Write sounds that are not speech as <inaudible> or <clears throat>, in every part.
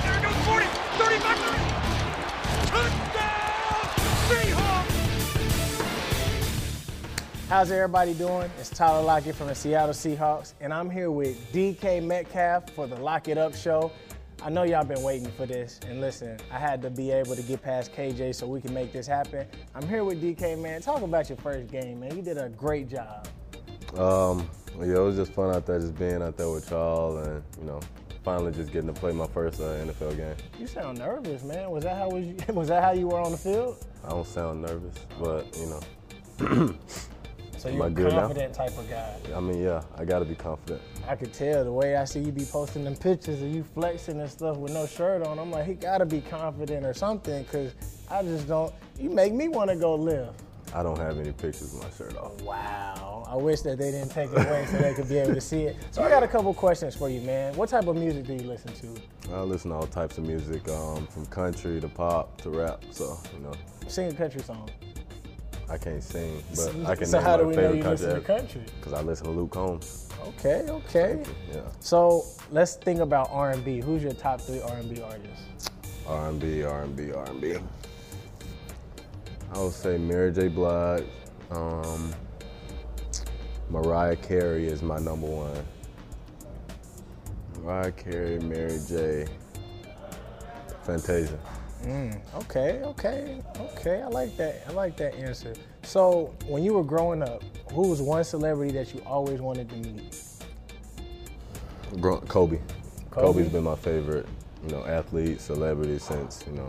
25, there goes 40, 35, 30. Touchdown, Seahawks! How's everybody doing? It's Tyler Lockett from the Seattle Seahawks, and I'm here with DK Metcalf for the Lock It Up show. I know y'all been waiting for this, and listen, I had to be able to get past KJ so we can make this happen. I'm here with DK, man. Talk about your first game, man. You did a great job. Um, yeah, it was just fun out there, just being out there with y'all, and you know, finally just getting to play my first uh, NFL game. You sound nervous, man. Was that how was you, <laughs> was that how you were on the field? I don't sound nervous, but you know, <clears throat> So you're a good now? confident type of guy. I mean, yeah, I got to be confident. I could tell the way I see you be posting them pictures of you flexing and stuff with no shirt on. I'm like, he gotta be confident or something, cause I just don't. You make me want to go live. I don't have any pictures with my shirt off. Wow. I wish that they didn't take it away so they could be able to see it. So I got a couple questions for you, man. What type of music do you listen to? I listen to all types of music, um, from country to pop to rap. So you know, Sing a country song. I can't sing, but I can so name how do we know you listen to country country? because I listen to Luke Combs. Okay, okay. Yeah, So let's think about R&B. Who's your top three R&B artists? R&B, R&B, R&B. I would say Mary J. Blige. Um, Mariah Carey is my number one. Mariah Carey, Mary J. Fantasia. Okay, okay, okay. I like that. I like that answer. So when you were growing up, who was one celebrity that you always wanted to meet? Kobe. Kobe? Kobe's been my favorite, you know, athlete, celebrity since, you know,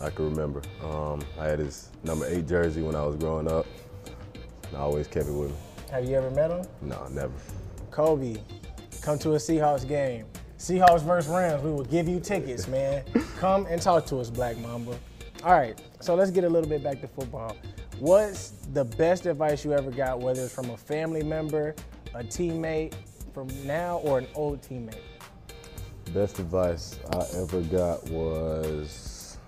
I can remember. Um, I had his number eight jersey when I was growing up. and I always kept it with me. Have you ever met him? No, never. Kobe, come to a Seahawks game. Seahawks versus Rams. We will give you tickets, man. <laughs> come and talk to us, Black Mamba. All right, so let's get a little bit back to football. What's the best advice you ever got, whether it's from a family member, a teammate from now, or an old teammate? Best advice I ever got was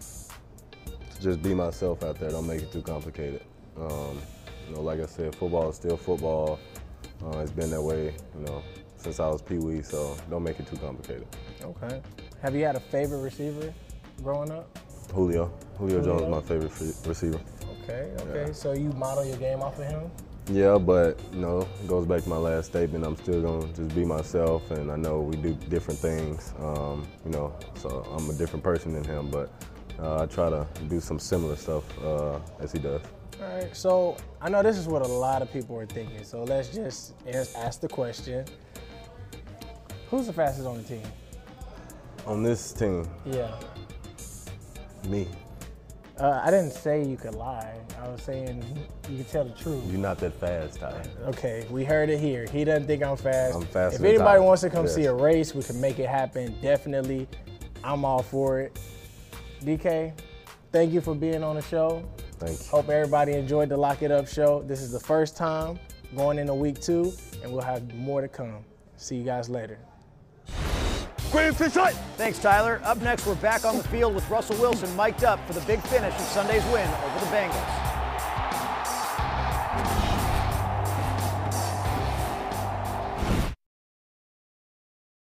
to just be myself out there. Don't make it too complicated. Um, you know, like I said, football is still football. Uh, it's been that way, you know, since I was Pee Wee. So don't make it too complicated. Okay. Have you had a favorite receiver growing up? Julio, Julio, Jones is my favorite receiver. Okay, okay. Yeah. So you model your game off of him? Yeah, but you know, it goes back to my last statement. I'm still gonna just be myself, and I know we do different things. Um, you know, so I'm a different person than him, but uh, I try to do some similar stuff uh, as he does. All right. So I know this is what a lot of people are thinking. So let's just ask, ask the question: Who's the fastest on the team? On this team, Yeah. me, Uh, I didn't say you could lie. I was saying you could tell the truth. you're not that fast, Ty. Okay, we heard it here. He doesn't think I'm fast. I'm faster If anybody Tyler. wants to come Yes. see a race, we can make it happen. Definitely, I'm all for it. DK, thank you for being on the show. Thank you. Hope everybody enjoyed the Lock It Up show. This is the first time going into week two, and we'll have more to come. See you guys later. Thanks, Tyler. Up next, we're back on the field with Russell Wilson mic'd up for the big finish of Sunday's win over the Bengals.